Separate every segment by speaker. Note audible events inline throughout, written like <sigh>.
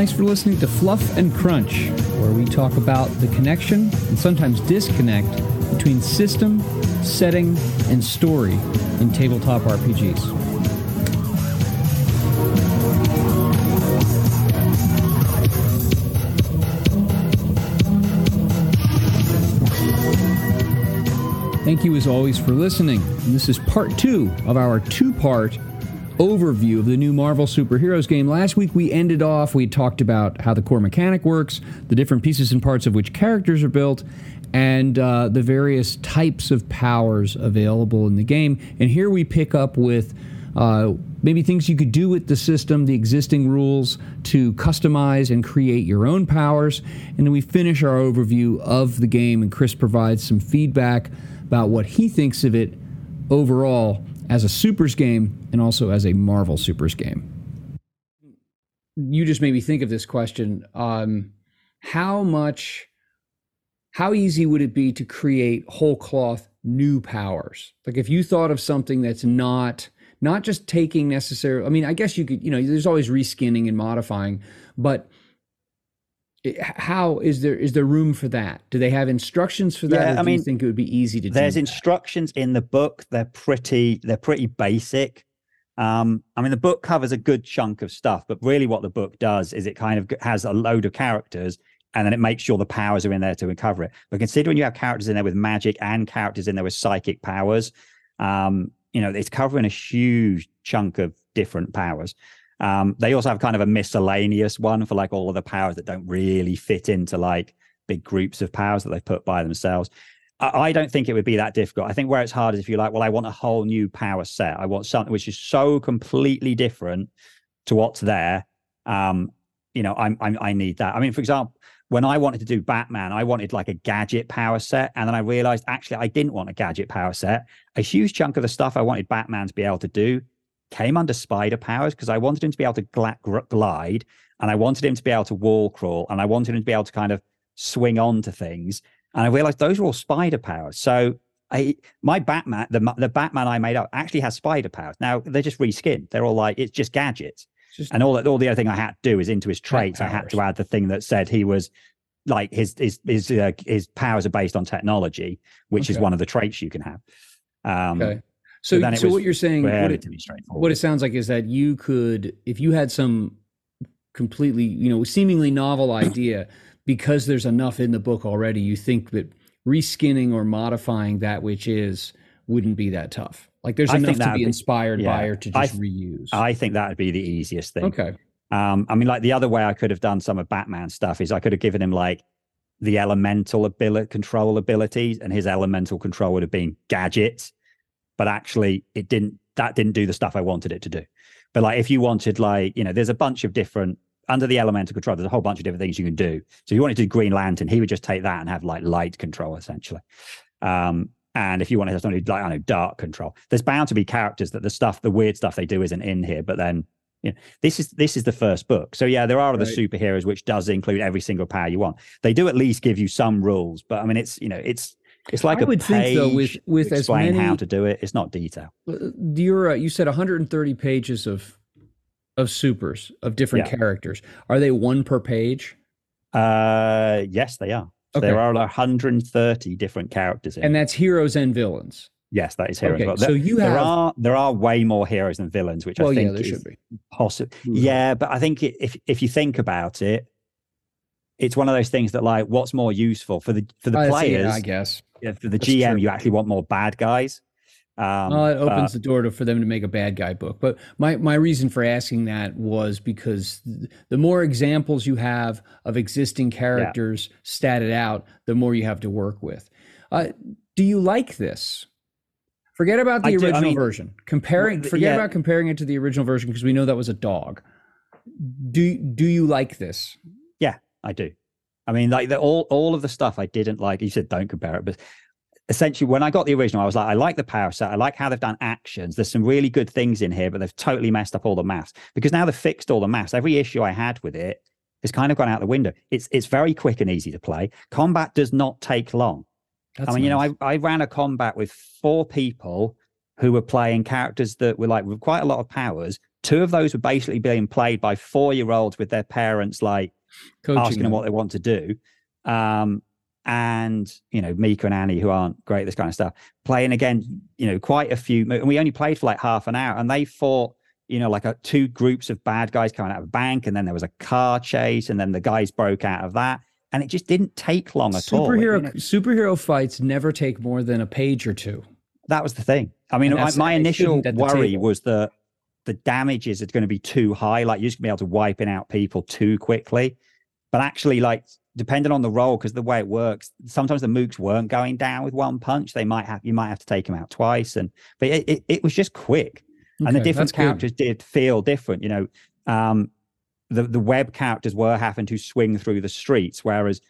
Speaker 1: Thanks for listening to Fluff and Crunch, where we talk about the connection and sometimes disconnect between system, setting, and story in tabletop RPGs. Thank you as always for listening. And this is part two of our two part overview of the new Marvel Superheroes game. Last week we ended off, we talked about how the core mechanic works, the different pieces and parts of which characters are built, and uh, the various types of powers available in the game. And here we pick up with uh, maybe things you could do with the system, the existing rules to customize and create your own powers. And then we finish our overview of the game, and Chris provides some feedback about what he thinks of it overall as a Supers game and also as a Marvel Supers game. You just made me think of this question. Um, how much, how easy would it be to create whole cloth new powers? Like if you thought of something that's not, not just taking necessary, I mean, I guess you could, you know, there's always reskinning and modifying, but how is there is there room for that? Do they have instructions for that?
Speaker 2: Yeah, I mean,
Speaker 1: think it would be easy to? Do.
Speaker 2: There's instructions in the book. They're pretty. They're pretty basic. Um, I mean, the book covers a good chunk of stuff, but really, what the book does is it kind of has a load of characters, and then it makes sure the powers are in there to cover it. But considering you have characters in there with magic and characters in there with psychic powers, um, you know, it's covering a huge chunk of different powers. Um, they also have kind of a miscellaneous one for like all of the powers that don't really fit into like big groups of powers that they've put by themselves. I, I don't think it would be that difficult. I think where it's hard is if you're like, well, I want a whole new power set. I want something which is so completely different to what's there. Um, you know, I'm, I'm I need that. I mean, for example, when I wanted to do Batman, I wanted like a gadget power set. And then I realized actually I didn't want a gadget power set. A huge chunk of the stuff I wanted Batman to be able to do came under spider powers because I wanted him to be able to glide and I wanted him to be able to wall crawl and I wanted him to be able to kind of swing on to things. And I realized those are all spider powers. So I, my Batman, the, the Batman I made up actually has spider powers. Now they're just reskinned. They're all like, it's just gadgets. Just and all that, all the other thing I had to do is into his traits. I had to add the thing that said he was like his his his uh, his powers are based on technology, which okay. is one of the traits you can have. Um, okay.
Speaker 1: So, so, so what you're saying, what it, what it sounds like is that you could, if you had some completely, you know, seemingly novel idea, because there's enough in the book already, you think that reskinning or modifying that which is wouldn't be that tough. Like there's enough to be inspired yeah, by or to just I, reuse.
Speaker 2: I think that would be the easiest thing.
Speaker 1: Okay.
Speaker 2: Um, I mean, like the other way I could have done some of Batman stuff is I could have given him like the elemental ability control abilities, and his elemental control would have been gadgets but actually it didn't that didn't do the stuff I wanted it to do. But like if you wanted like, you know, there's a bunch of different under the elemental control, there's a whole bunch of different things you can do. So if you wanted to do Green Lantern, he would just take that and have like light control essentially. Um, and if you want to have something like I know, dark control, there's bound to be characters that the stuff, the weird stuff they do isn't in here. But then you know, this is this is the first book. So yeah, there are other right. superheroes which does include every single power you want. They do at least give you some rules, but I mean it's you know, it's it's like I a would think though with with as many how to do it. It's not detail.
Speaker 1: Uh, you're uh, you said 130 pages of of supers of different yeah. characters. Are they one per page?
Speaker 2: Uh, yes, they are. So okay. There are 130 different characters,
Speaker 1: and that's heroes and villains.
Speaker 2: Yes, that is heroes.
Speaker 1: Okay, so you have...
Speaker 2: there are there are way more heroes than villains, which well, I think yeah, there should be possible. Mm-hmm. Yeah, but I think if if you think about it, it's one of those things that like what's more useful for the for the I players.
Speaker 1: I guess
Speaker 2: yeah, for the That's GM, true. you actually want more bad guys.
Speaker 1: Um, well, it opens the door to, for them to make a bad guy book. But my, my reason for asking that was because the more examples you have of existing characters yeah. statted out, the more you have to work with. Uh, do you like this? Forget about the I original I mean, version. Comparing, forget yeah. about comparing it to the original version because we know that was a dog. Do do you like this?
Speaker 2: Yeah, I do. I mean, like the, all all of the stuff I didn't like. You said don't compare it, but essentially, when I got the original, I was like, I like the power set. I like how they've done actions. There's some really good things in here, but they've totally messed up all the maths because now they've fixed all the maths. Every issue I had with it has kind of gone out the window. It's it's very quick and easy to play. Combat does not take long. That's I mean, nice. you know, I, I ran a combat with four people who were playing characters that were like with quite a lot of powers, two of those were basically being played by four year olds with their parents, like
Speaker 1: Coaching
Speaker 2: asking them
Speaker 1: them.
Speaker 2: what they want to do. Um, and you know, Mika and Annie, who aren't great at this kind of stuff, playing again, you know, quite a few. And we only played for like half an hour, and they fought, you know, like a, two groups of bad guys coming out of a bank, and then there was a car chase, and then the guys broke out of that, and it just didn't take long at all.
Speaker 1: superhero
Speaker 2: You know,
Speaker 1: superhero fights never take more than a page or two.
Speaker 2: that was the thing. I mean, my, my initial
Speaker 1: shouldn't at the
Speaker 2: worry
Speaker 1: table.
Speaker 2: was that the damages are going to be too high. Like you're just going to be able to wiping out people too quickly. But actually, like depending on the role, because the way it works, sometimes the mooks weren't going down with one punch. They might have you might have to take them out twice. And but it, it, it was just quick. and the different
Speaker 1: that's good.
Speaker 2: characters did feel different. You know, um, the the web characters were having to swing through the streets, whereas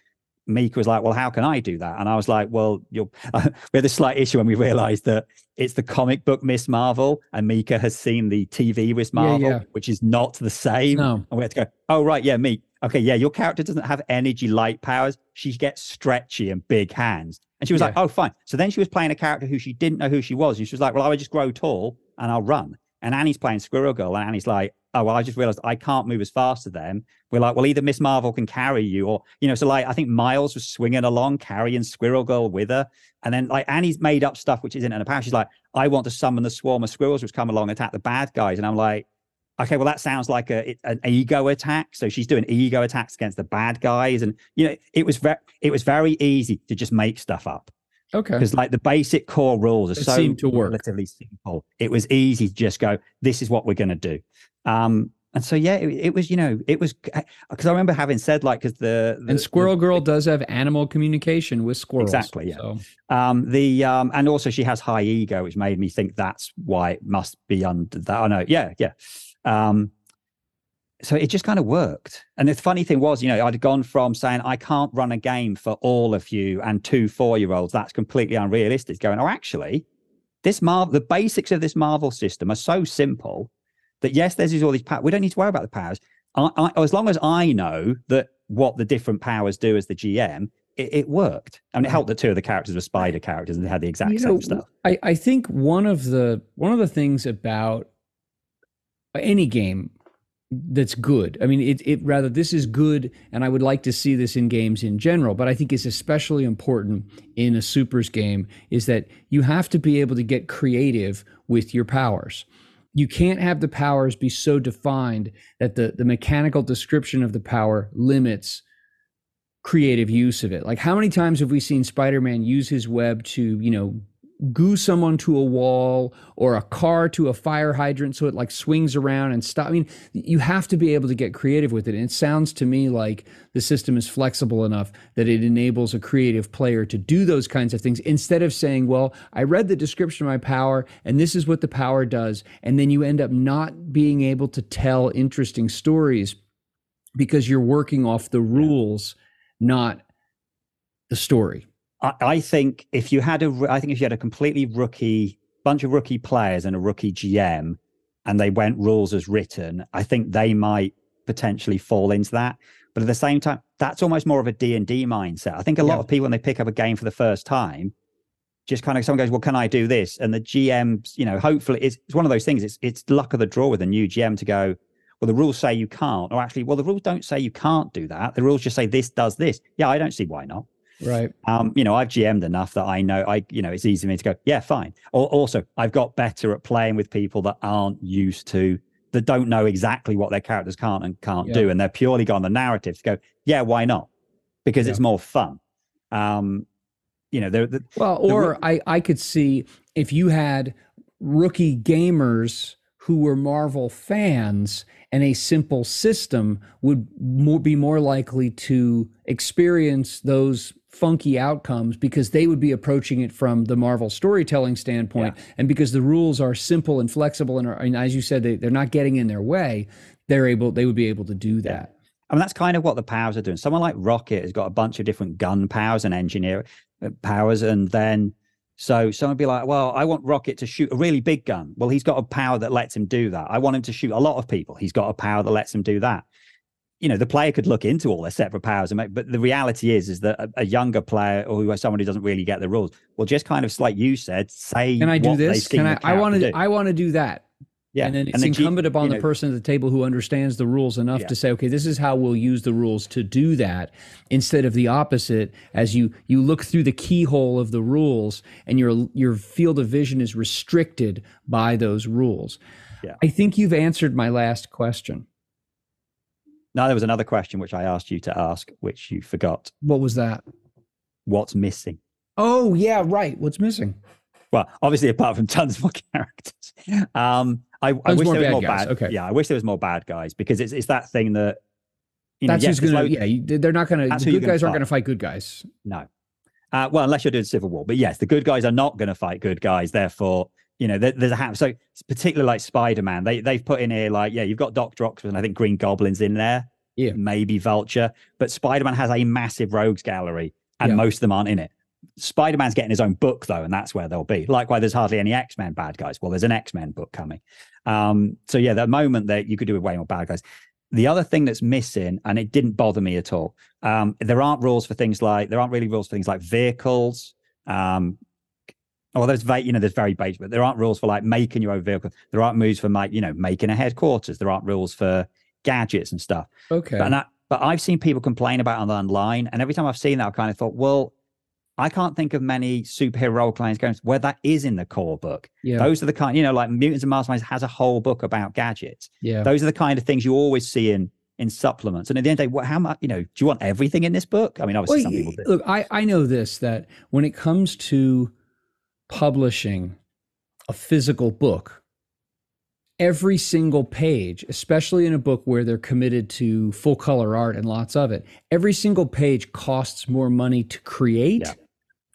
Speaker 2: Mika was like, "Well, how can I do that?" And I was like, "Well, you'll." <laughs> we had a slight issue when we realized that it's the comic book Miss Marvel, and Mika has seen the TV Miss Marvel,
Speaker 1: yeah.
Speaker 2: which is not the same.
Speaker 1: No.
Speaker 2: And we had to go, "Oh, right, yeah, me. Okay, yeah, your character doesn't have energy light powers. She gets stretchy and big hands." And she was like, "Oh, fine." So then she was playing a character who she didn't know who she was, and she was like, "Well, I would just grow tall and I'll run." And Annie's playing Squirrel Girl, and Annie's like, "Oh, well, I just realized I can't move as fast as them." We're like, "Well, either Miss Marvel can carry you, or you know." So like, I think Miles was swinging along, carrying Squirrel Girl with her, and then like Annie's made up stuff which isn't in her power. She's like, "I want to summon the swarm of squirrels which come along and attack the bad guys," and I'm like. Okay, well, that sounds like a an ego attack. So she's doing ego attacks against the bad guys, and you know, it was very it was very easy to just make stuff up
Speaker 1: Okay.
Speaker 2: because like the basic core rules are
Speaker 1: It
Speaker 2: so
Speaker 1: seemed to work.
Speaker 2: relatively simple. It was easy to just go, this is what we're going to do. Um, and so yeah, it, it was you know it was because I remember having said like because the, the
Speaker 1: And Squirrel
Speaker 2: the,
Speaker 1: Girl does have animal communication with squirrels.
Speaker 2: Exactly, yeah.
Speaker 1: So
Speaker 2: um the um and also she has high ego, which made me think that's why it must be under that. Oh know yeah, yeah. Um, so it just kind of worked. And the funny thing was, you know, I'd gone from saying I can't run a game for all of you and two four-year-olds. That's completely unrealistic. Going, oh, actually, this Marvel, the basics of this Marvel system are so simple that yes, there's all these powers. We don't need to worry about the powers. I, I, as long as I know that what the different powers do as the GM, it, it worked. I mean, it helped that two of the characters were spider characters and they had the exact
Speaker 1: you
Speaker 2: same
Speaker 1: know,
Speaker 2: stuff.
Speaker 1: I, I think one of the one of the things about any game that's good. I mean, it it rather this is good, and I would like to see this in games in general. But I think it's especially important in a supers game is that you have to be able to get creative with your powers. You can't have the powers be so defined that the the mechanical description of the power limits creative use of it. Like how many times have we seen Spider-Man use his web to, you know, goo someone to a wall or a car to a fire hydrant so it like swings around and stop. I mean, you have to be able to get creative with it. And it sounds to me like the system is flexible enough that it enables a creative player to do those kinds of things instead of saying, well, I read the description of my power and this is what the power does. And then you end up not being able to tell interesting stories because you're working off the rules, not the story.
Speaker 2: I, I think if you had a, I think if you had a completely rookie bunch of rookie players and a rookie GM, and they went rules as written, I think they might potentially fall into that. But at the same time, that's almost more of a D and D mindset. I think a lot
Speaker 1: Yeah.
Speaker 2: of people when they pick up a game for the first time, just kind of someone goes, "Well, can I do this?" And the GM's, you know, hopefully it's, it's one of those things. It's it's luck of the draw with a new GM to go. Well, the rules say you can't, or actually, well, the rules don't say you can't do that. The rules just say this does this. Yeah, I don't see why not
Speaker 1: Right.
Speaker 2: um, you know, I've GM'd enough that I know I, you know, it's easy for me to go, yeah, fine. Or also, I've got better at playing with people that aren't used to, that don't know exactly what their characters can't and can't
Speaker 1: Yeah.
Speaker 2: do, and they're purely gone the narrative to go, yeah, why not? Because
Speaker 1: Yeah.
Speaker 2: it's more fun. Um, you know, they're, the
Speaker 1: Well,
Speaker 2: The
Speaker 1: or I, I could see if you had rookie gamers who were Marvel fans and a simple system would more, be more likely to experience those funky outcomes because they would be approaching it from the Marvel storytelling standpoint. And because the rules are simple and flexible and, are, and as you said, they, they're not getting in their way, they're able, they would be able to do that.
Speaker 2: I mean, that's kind of what the powers are doing. Someone like Rocket has got a bunch of different gun powers and engineer uh, powers, and then so someone would be like, "Well, I want Rocket to shoot a really big gun." Well, he's got a power that lets him do that. I want him to shoot a lot of people. He's got a power that lets him do that. You know, the player could look into all their separate powers and make, but the reality is, is that a, a younger player or who someone who doesn't really get the rules will just kind of, like you said, say,
Speaker 1: Can I do this? Can I, I want to. I want to do that.
Speaker 2: Yeah.
Speaker 1: And then it's
Speaker 2: And then
Speaker 1: incumbent upon
Speaker 2: you
Speaker 1: the
Speaker 2: know-
Speaker 1: person at the table who understands the rules enough
Speaker 2: Yeah.
Speaker 1: to say, okay, this is how we'll use the rules to do that, instead of the opposite. As you you look through the keyhole of the rules, and your your field of vision is restricted by those rules.
Speaker 2: Yeah.
Speaker 1: I think you've answered my last question.
Speaker 2: Now there was another question which I asked you to ask, which you forgot.
Speaker 1: What was that?
Speaker 2: What's missing?
Speaker 1: Oh yeah, right. What's missing?
Speaker 2: Well, obviously, apart from <laughs> tons more characters, um, I, I wish there was more
Speaker 1: guys,
Speaker 2: bad.
Speaker 1: okay.
Speaker 2: Yeah, I wish there was more bad guys because it's it's that thing that you know.
Speaker 1: That's
Speaker 2: yes,
Speaker 1: who's gonna.
Speaker 2: loads-
Speaker 1: Yeah, they're not gonna. The good
Speaker 2: gonna
Speaker 1: guys aren't gonna fight good guys.
Speaker 2: No. Uh, well, unless you're doing Civil War, but yes, the good guys are not going to fight good guys. Therefore, you know, there, there's a ha- so particularly like Spider Man. They they've put in here like yeah, you've got Doctor Octopus and I think Green Goblin's in there.
Speaker 1: Yeah.
Speaker 2: maybe Vulture, but Spider Man has a massive rogues gallery, and
Speaker 1: Yeah.
Speaker 2: most of them aren't in it. Spider Man's getting his own book though, and that's where they'll be. Likewise, there's hardly any X Men bad guys. Well, there's an X Men book coming. Um, so yeah, the moment that you could do with way more bad guys. The other thing that's missing, and it didn't bother me at all, um, there aren't rules for things like there aren't really rules for things like vehicles. Um, well, there's you know there's very basic, but there aren't rules for like making your own vehicle. There aren't moves for like you know making a headquarters. There aren't rules for gadgets and stuff.
Speaker 1: Okay.
Speaker 2: But, and I, but I've seen people complain about it online, and every time I've seen that, I've kind of thought, well, I can't think of many superhero role playing games where that is in the core book.
Speaker 1: yeah.
Speaker 2: Those are the kind, you know, like Mutants and Masterminds has a whole book about gadgets.
Speaker 1: yeah.
Speaker 2: Those are the kind of things you always see in in supplements. And at the end of the day, what, how much, you know, do you want everything in this book? I mean, obviously, some
Speaker 1: Well,
Speaker 2: people do.
Speaker 1: look, I, I know this that when it comes to publishing a physical book, every single page, especially in a book where they're committed to full color art and lots of it, every single page costs more money to create.
Speaker 2: Yeah.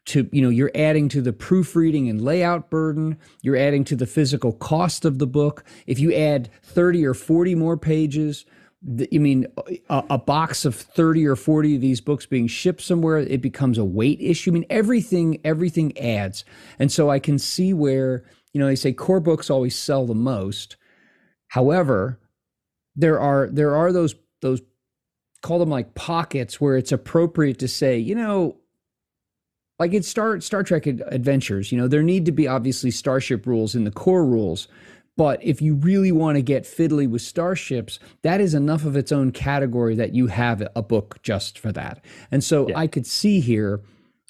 Speaker 1: To you know, you're adding to the proofreading and layout burden. You're adding to the physical cost of the book. If you add 30 or 40 more pages, I mean, a, a box of 30 or 40 of these books being shipped somewhere, it becomes a weight issue. I mean, everything, everything adds. And so I can see where, you know, they say core books always sell the most. However, there are there are those those call them like pockets where it's appropriate to say, you know, like in Star Star Trek Adventures, you know, there need to be obviously starship rules in the core rules. But if you really want to get fiddly with starships, that is enough of its own category that you have a book just for that. And so
Speaker 2: Yeah.
Speaker 1: I could see here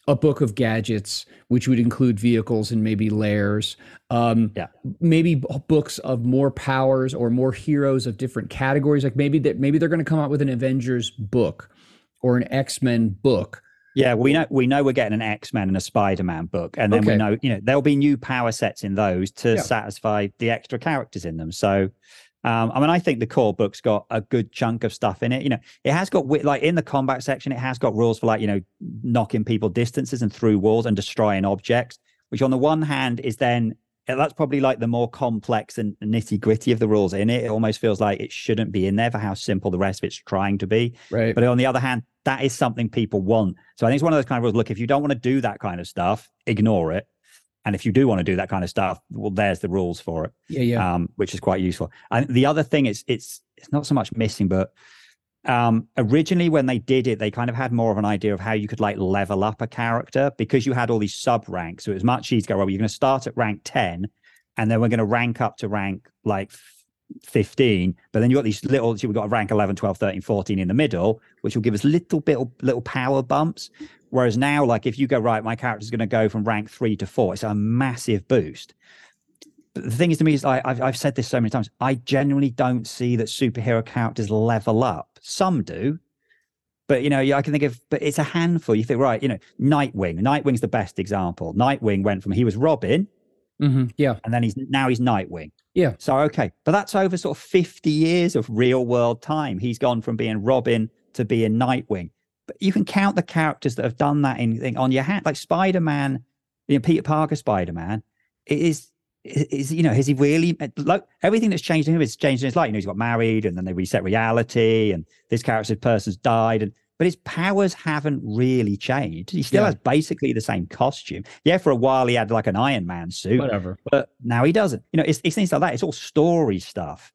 Speaker 1: a book of gadgets, which would include vehicles and maybe layers. Um,
Speaker 2: Yeah.
Speaker 1: Maybe books of more powers or more heroes of different categories. Like maybe that maybe they're going to come out with an Avengers book or an X Men book.
Speaker 2: Yeah, we know we know we're getting an X Men and a Spider Man book, and then
Speaker 1: Okay.
Speaker 2: we know you know there'll be new power sets in those to
Speaker 1: Yeah.
Speaker 2: satisfy the extra characters in them. So, um, I mean, I think the core book's got a good chunk of stuff in it. You know, it has got like in the combat section, it has got rules for like you know knocking people distances and through walls and destroying objects, which on the one hand is then that's probably like the more complex and nitty gritty of the rules in it. It almost feels like it shouldn't be in there for how simple the rest of it's trying to be.
Speaker 1: Right.
Speaker 2: But on the other hand, that is something people want. So I think it's one of those kind of rules. Look, if you don't want to do that kind of stuff, ignore it. And if you do want to do that kind of stuff, well, there's the rules for it,
Speaker 1: yeah. Yeah.
Speaker 2: um, which is quite useful. And the other thing is, it's it's not so much missing, but um, originally when they did it, they kind of had more of an idea of how you could like level up a character because you had all these sub ranks. So it was much easier to go, well, you're going to start at rank 10 and then we're going to rank up to rank like 15 but then you've got these little we've got a rank 11 12 13 14 in the middle which will give us little bit of little power bumps. Whereas now like if you go right my character's going to go from rank 3 to 4 it's a massive boost. But the thing is to me is I, I've, I've said this so many times i genuinely don't see that superhero characters level up. Some do but you know i can think of but it's a handful. You think right you know nightwing. Nightwing's the best example. Nightwing went from he was robin
Speaker 1: hmm Yeah.
Speaker 2: and then he's now he's nightwing
Speaker 1: Yeah.
Speaker 2: so okay, but that's over sort of 50 years of real world time. He's gone from being Robin to being Nightwing. But you can count the characters that have done that in, on your hand, like Spider Man, you know, Peter Parker Spider Man. It is is you know has he really like everything that's changed in him is changed in his life. You know, he's got married and then they reset reality, and this character's person's died, and but his powers haven't really changed. He still
Speaker 1: Yeah.
Speaker 2: has basically the same costume. Yeah, for a while he had like an Iron Man suit
Speaker 1: Whatever.
Speaker 2: but now he doesn't. You know, it's, it's things like that. It's all story stuff.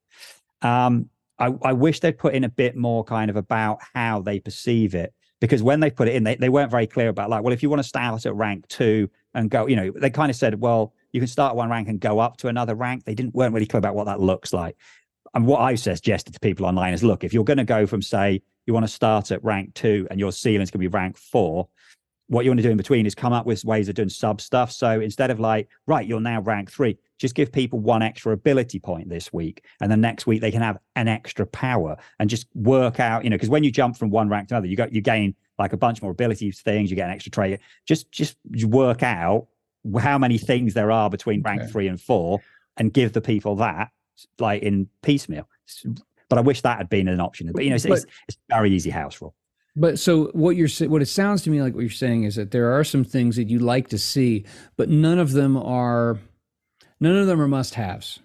Speaker 2: Um, I, I wish they'd put in a bit more kind of about how they perceive it because when they put it in, they, they weren't very clear about like, well, if you want to start at rank two and go, you know, they kind of said, well, you can start one rank and go up to another rank. They didn't weren't really clear about what that looks like. And what I've suggested to people online is look, if you're going to go from say you want to start at rank two and your ceiling's going to be rank four, what you want to do in between is come up with ways of doing sub stuff. So instead of like, right, you're now rank three, just give people one extra ability point this week. And then next week they can have an extra power and just work out, you know, because when you jump from one rank to another, you got you gain like a bunch more abilities things, you get an extra trait. Just just work out how many things there are between rank okay. three and four and give the people that like in piecemeal. But I wish that had been an option. But you know, it's, but, it's, it's very easy house rule.
Speaker 1: But so what you're what it sounds to me like what you're saying is that there are some things that you like to see, but none of them are none of them are must-haves.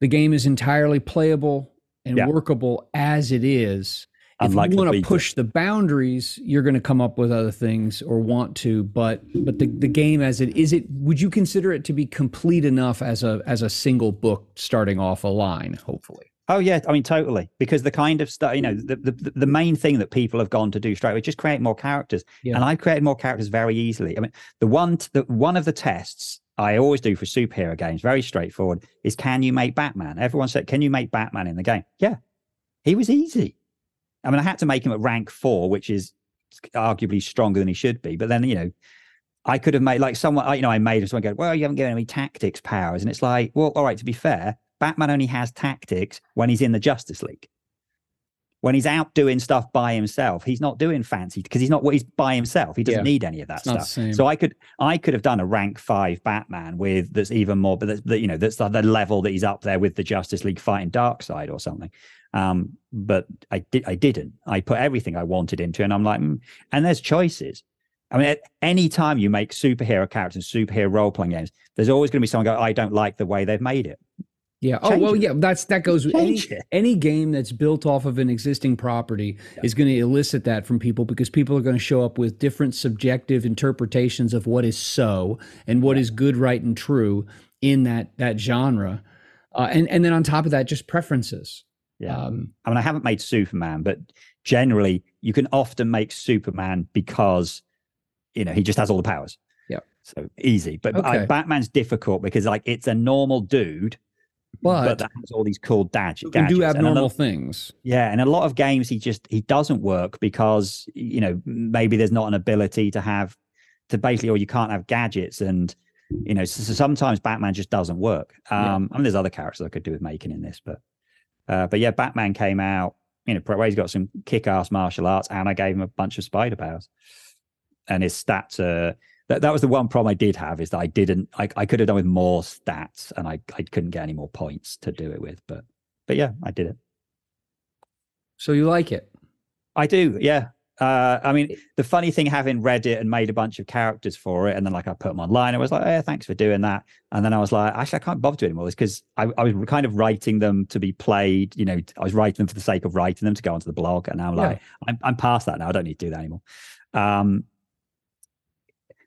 Speaker 1: The game is entirely playable and yeah. workable as it is. Unlike if you want to push the boundaries, you're going to come up with other things or want to, but but the, the game as it is it would you consider it to be complete enough as a as a single book starting off a line, hopefully?
Speaker 2: Oh yeah, I mean totally. Because the kind of stuff, you know, mm. the, the the main thing that people have gone to do straight away is just create more characters. Yeah. And I've created more characters very easily. I mean, the one the one of the tests I always do for superhero games, very straightforward, is can you make Batman? Everyone said, Can you make Batman in the game? Yeah. He was easy. I mean, I had to make him at rank four, which is arguably stronger than he should be. But then, you know, I could have made like someone, you know, I made him someone go, Well, you haven't given me tactics powers. And it's like, well, all right, to be fair, Batman only has tactics when he's in the Justice League. When he's out doing stuff by himself, he's not doing fancy because he's not what he's by himself. He doesn't yeah. need any of that it's stuff. So I could I could have done a rank five Batman with that's even more, but that's that, you know that's the level that he's up there with the Justice League fighting Darkseid or something. Um, but I did I didn't. I put everything I wanted into, it and I'm like, mm. and there's choices. I mean, at any time you make superhero characters, superhero role playing games, there's always going to be someone go, I don't like the way they've made it.
Speaker 1: Yeah. Oh well, it. yeah. That's that goes with any, any game that's built off of an existing property yeah. is going to elicit that from people because people are going to show up with different subjective interpretations of what is so and what yeah. is good, right, and true in that that genre, uh, and and then on top of that, just preferences.
Speaker 2: Yeah. Um, I mean, I haven't made Superman, but generally, you can often make Superman because you know he just has all the powers.
Speaker 1: Yeah.
Speaker 2: So easy, but okay. I, Batman's difficult because like it's a normal dude but, but that has all these cool dad-
Speaker 1: gadgets. Can do abnormal things.
Speaker 2: Yeah, and a lot of games he just he doesn't work because you know maybe there's not an ability to have to basically or you can't have gadgets and you know so, so sometimes Batman just doesn't work. Um, yeah. I mean there's other characters I could do with making in this, but uh, but yeah, Batman came out. You know, he's got some kick-ass martial arts, and I gave him a bunch of spider powers, and his stats are that, that was the one problem I did have is that I didn't I, I could have done with more stats and I, I couldn't get any more points to do it with. But but yeah, I did it.
Speaker 1: So you like it?
Speaker 2: I do, yeah. Uh, I mean, the funny thing, having read it and made a bunch of characters for it, and then like I put them online, I was like, "Oh, yeah, thanks for doing that." And then I was like, "Actually, I can't bother doing anymore." Because I, I, was kind of writing them to be played. You know, I was writing them for the sake of writing them to go onto the blog, and now I'm like, yeah. I'm, I'm past that now. I don't need to do that anymore. Um,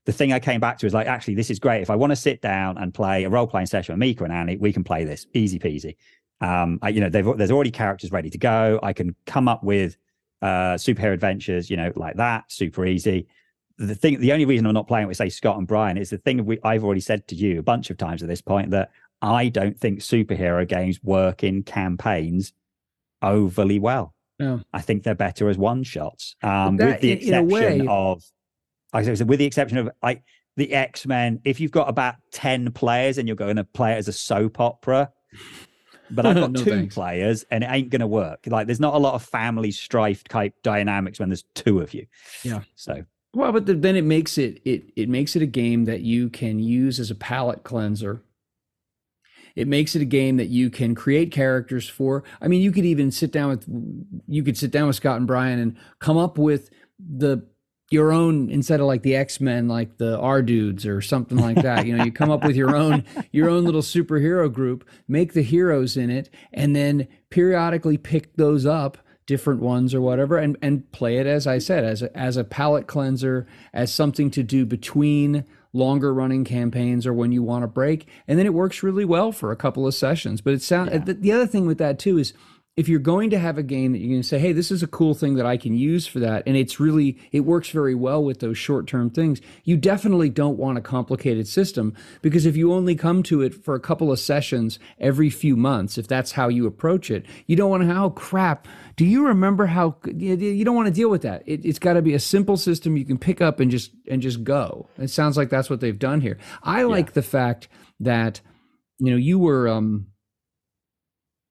Speaker 2: the thing I came back to is like, actually, this is great. If I want to sit down and play a role playing session with Mika and Annie, we can play this easy peasy. Um, I, you know, there's already characters ready to go. I can come up with uh, superhero adventures, you know, like that, super easy. The thing, the only reason I'm not playing with, say, Scott and Brian is the thing we, I've already said to you a bunch of times at this point that I don't think superhero games work in campaigns overly well.
Speaker 1: No.
Speaker 2: I think they're better as one shots, um, that, with the exception way, of like I said, with the exception of like the X Men, if you've got about 10 players and you're going to play it as a soap opera, but I've got <laughs> no two thanks. players and it ain't going to work. Like there's not a lot of family strife type dynamics when there's two of you.
Speaker 1: Yeah.
Speaker 2: So,
Speaker 1: well, but then it makes it, it, it makes it a game that you can use as a palate cleanser. It makes it a game that you can create characters for. I mean, you could even sit down with, you could sit down with Scott and Brian and come up with the your own instead of like the X-Men like the R dudes or something like that you know you come up with your own <laughs> your own little superhero group make the heroes in it and then periodically pick those up different ones or whatever and and play it as I said as a, as a palate cleanser as something to do between longer running campaigns or when you want to break and then it works really well for a couple of sessions but it sounds yeah. the, the other thing with that too is if you're going to have a game that you're going to say, hey, this is a cool thing that I can use for that, and it's really, it works very well with those short term things, you definitely don't want a complicated system because if you only come to it for a couple of sessions every few months, if that's how you approach it, you don't want to, oh crap, do you remember how, you don't want to deal with that. It, has got to be a simple system you can pick up and just, and just go. It sounds like that's what they've done here. I like yeah. the fact that, you know, you were, um,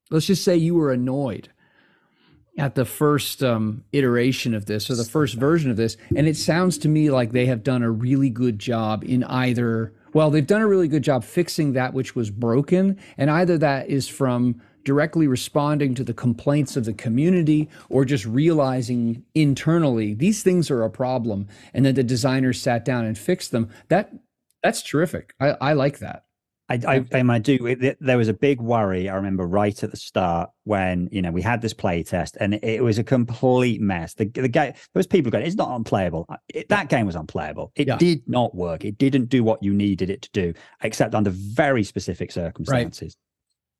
Speaker 1: let's just say you were annoyed at the first um, iteration of this or the first version of this and it sounds to me like they have done a really good job in either well they've done a really good job fixing that which was broken and either that is from directly responding to the complaints of the community or just realizing internally these things are a problem and then the designers sat down and fixed them. That that's terrific. I, I like that
Speaker 2: I, I, I, do. It, there was a big worry. I remember right at the start when you know we had this play test and it, was a complete mess. The, the game, there was people going, "It's not unplayable." It, that game was unplayable. It yeah. did not work. It didn't do what you needed it to do, except under very specific circumstances.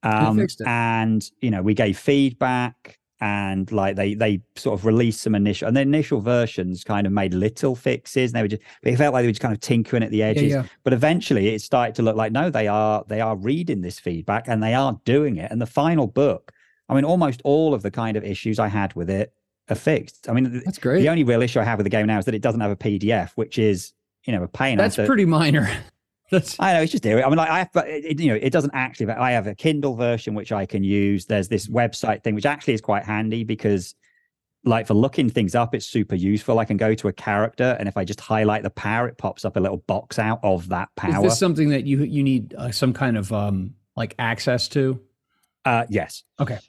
Speaker 2: Right. Um, and you know, we gave feedback and like they they sort of released some initial and the initial versions kind of made little fixes. And they were just it felt like they were just kind of tinkering at the edges. yeah, yeah. but eventually it started to look like no they are they are reading this feedback and they are doing it. And the final book i mean almost all of the kind of issues i had with it are fixed. I mean
Speaker 1: that's great.
Speaker 2: the only real issue i have with the game now is that it doesn't have a pdf which is you know a pain.
Speaker 1: That's pretty minor
Speaker 2: That's... I know it's just I mean, like I have, it, you know, it doesn't actually. I have a Kindle version which I can use. There's this website thing which actually is quite handy because, like for looking things up, it's super useful. I can go to a character, and if I just highlight the power, it pops up a little box out of that power.
Speaker 1: Is this something that you you need uh, some kind of um like access to?
Speaker 2: Uh, yes.
Speaker 1: Okay.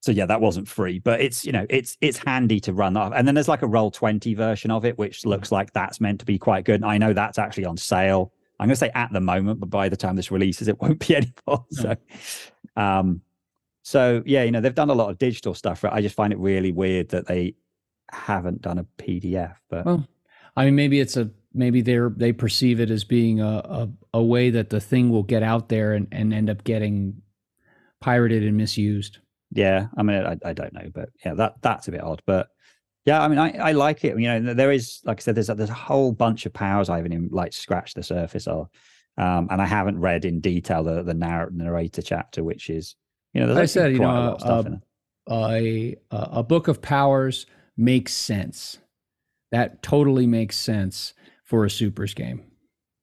Speaker 2: So yeah, that wasn't free, but it's you know it's it's handy to run that. And then there's like a roll twenty version of it, which looks like that's meant to be quite good. And I know that's actually on sale I'm going to say at the moment, but by the time this releases, it won't be <laughs> anymore. So, um, so yeah, you know, they've done a lot of digital stuff. Right? I just find it really weird that they haven't done a PDF. But
Speaker 1: well, I mean, maybe it's a maybe they're they perceive it as being a a, a way that the thing will get out there and, and end up getting pirated and misused.
Speaker 2: Yeah, I mean, I, I don't know, but yeah, that that's a bit odd. But yeah, I mean, I, I like it. You know, there is, like I said, there's a, there's a whole bunch of powers I haven't even like scratched the surface of, um, and I haven't read in detail the the narrator chapter, which is, you know, there's I said, you know, a,
Speaker 1: a, a book of powers makes sense. That totally makes sense for a supers game.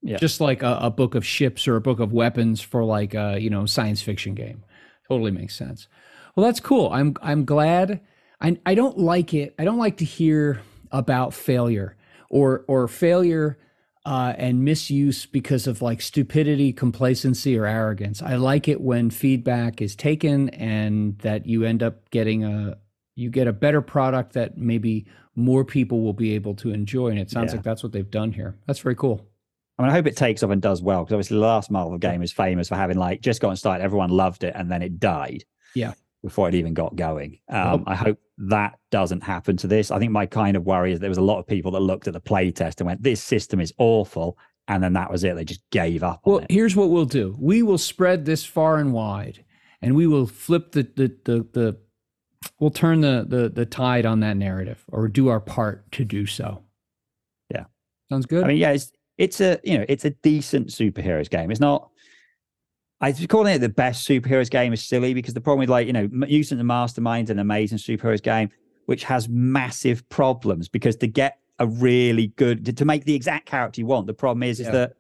Speaker 1: Yeah. Just like a, a book of ships or a book of weapons for like a you know science fiction game, totally makes sense. Well, that's cool. I'm I'm glad I, I don't like it. I don't like to hear about failure or or failure uh, and misuse because of like stupidity, complacency, or arrogance. I like it when feedback is taken and that you end up getting a you get a better product that maybe more people will be able to enjoy. And it sounds yeah. like that's what they've done here. That's very cool.
Speaker 2: I mean, I hope it takes off and does well because obviously the last Marvel game is famous for having like just got started, everyone loved it, and then it died.
Speaker 1: Yeah
Speaker 2: before it even got going. Um, I hope that doesn't happen to this. I think my kind of worry is there was a lot of people that looked at the play test and went, "This system is awful," and then that was it. They just gave up.
Speaker 1: Well, here's what we'll do: we will spread this far and wide, and we will flip the the the, the we'll turn the, the the tide on that narrative, or do our part to do so.
Speaker 2: Yeah,
Speaker 1: sounds good.
Speaker 2: I mean, yeah, it's it's a you know it's a decent superheroes game. It's not I calling it the best superheroes game is silly because the problem with like you know Mutant and Masterminds an amazing superheroes game which has massive problems because to get a really good to, to make the exact character you want the problem is yeah. is that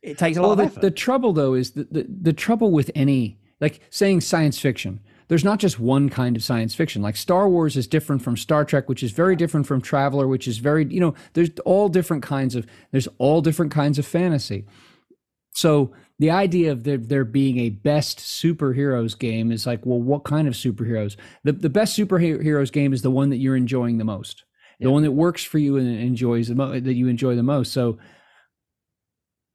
Speaker 2: it takes a lot well, of
Speaker 1: the,
Speaker 2: effort.
Speaker 1: The trouble though is the, the the trouble with any like saying science fiction there's not just one kind of science fiction. Like Star Wars is different from Star Trek, which is very different from Traveller, which is very, you know, there's all different kinds of there's all different kinds of fantasy. So the idea of there, there being a best superheroes game is like, well, what kind of superheroes? The, the best superheroes game is the one that you're enjoying the most, the one that works for you and enjoys the mo- that you enjoy the most. So,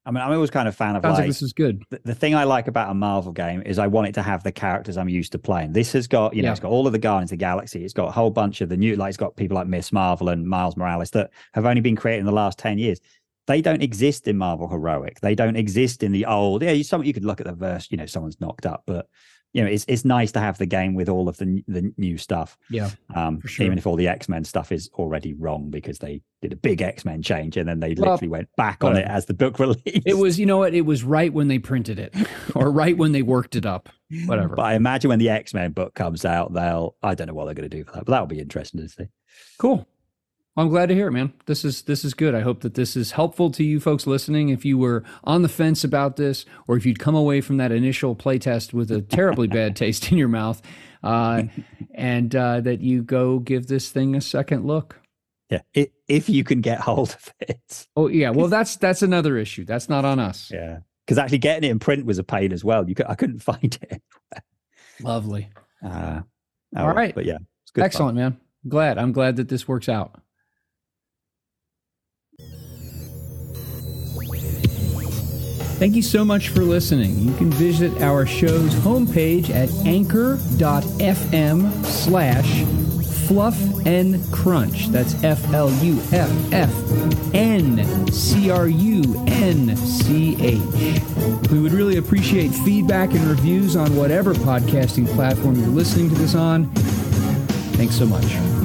Speaker 2: I mean, I'm always kind of fan of
Speaker 1: like,
Speaker 2: like,
Speaker 1: this is good.
Speaker 2: The, the, thing I like about a Marvel game is I want it to have the characters I'm used to playing. This has got, you know, yeah. it's got all of the Guardians of the Galaxy. It's got a whole bunch of the new, like it's got people like Miss Marvel and Miles Morales that have only been created in the last 10 years they don't exist in Marvel Heroic. They don't exist in the old. Yeah, you, some you could look at the verse. You know, someone's knocked up, but you know, it's it's nice to have the game with all of the the new stuff.
Speaker 1: Yeah,
Speaker 2: um,
Speaker 1: sure.
Speaker 2: even if all the X Men stuff is already wrong because they did a big X Men change and then they well, literally went back on it as the book <laughs> released.
Speaker 1: It was, you know what? It was right when they printed it, <laughs> or right when they worked it up. Whatever.
Speaker 2: But I imagine when the X Men book comes out, they'll I don't know what they're going to do for that, but that'll be interesting to see.
Speaker 1: Cool. I'm glad to hear it, man. This is this is good. I hope that this is helpful to you folks listening. If you were on the fence about this, or if you'd come away from that initial playtest with a terribly bad <laughs> taste in your mouth, uh, and uh, that you go give this thing a second look.
Speaker 2: Yeah, if you can get hold of it.
Speaker 1: Oh yeah, well that's that's another issue. That's not on us.
Speaker 2: Yeah, because actually getting it in print was a pain as well. You could, I couldn't <laughs> find it.
Speaker 1: Lovely.
Speaker 2: Uh, oh, All right, but yeah, it's good.
Speaker 1: excellent, fun. man. Glad. I'm glad that this works out. Thank you so much for listening. You can visit our show's homepage at anchor.fm slash fluff and crunch. That's F L U F F N C R U N C H. We would really appreciate feedback and reviews on whatever podcasting platform you're listening to this on. Thanks so much.